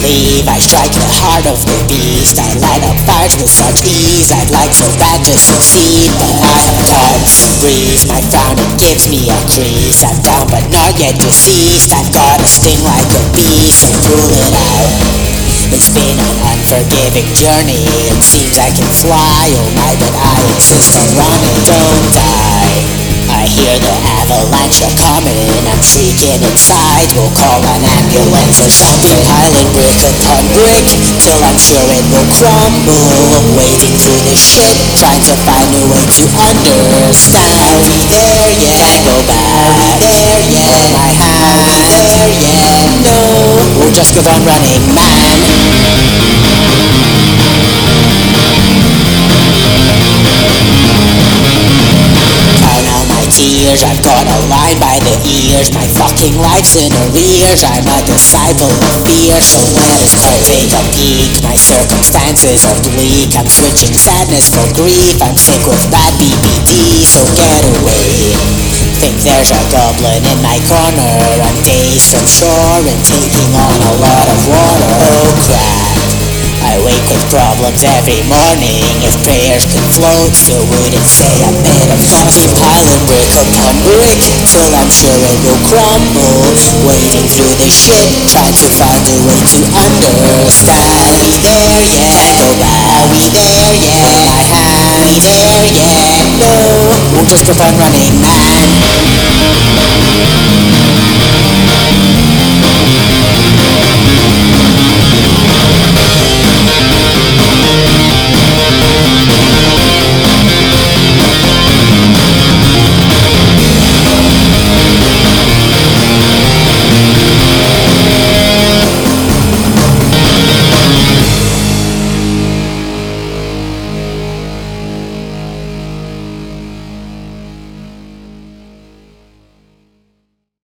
to I strike the heart of the beast. I light up fires with such ease I'd like for that to succeed But I have touched the breeze My frown it gives me a crease. I'm down but not yet deceased. I've got a sting like a bee So pull it out. It's been an unforgiving journey. It seems I can fly. Oh my but I insist on running Don't die. I hear the avalanche are coming. I'm shrieking inside. We'll call an ambulance or something. Piling brick Till I'm sure it will crumble Wading through the shit Trying to find a way to understand we there yet? Can't go back we there yet? I half there yet? No We'll just keep on running, I've got a line by the ears. My fucking life's in arrears. I'm a disciple of fear, so let us go Take a peek, my circumstances are bleak. I'm switching sadness for grief. I'm sick with bad BPD, so get away. Think there's a goblin in my corner. I'm days from shore and taking on a lot of water. Oh crap problems every morning If prayers could float, Phil wouldn't say a bit of nothing Piling brick upon brick Till I'm sure it will crumble Wading through the shit Trying to find a way to understand Are we there yet? Go back Are we there yet? Hand Are we there yet? No We'll just keep on running, man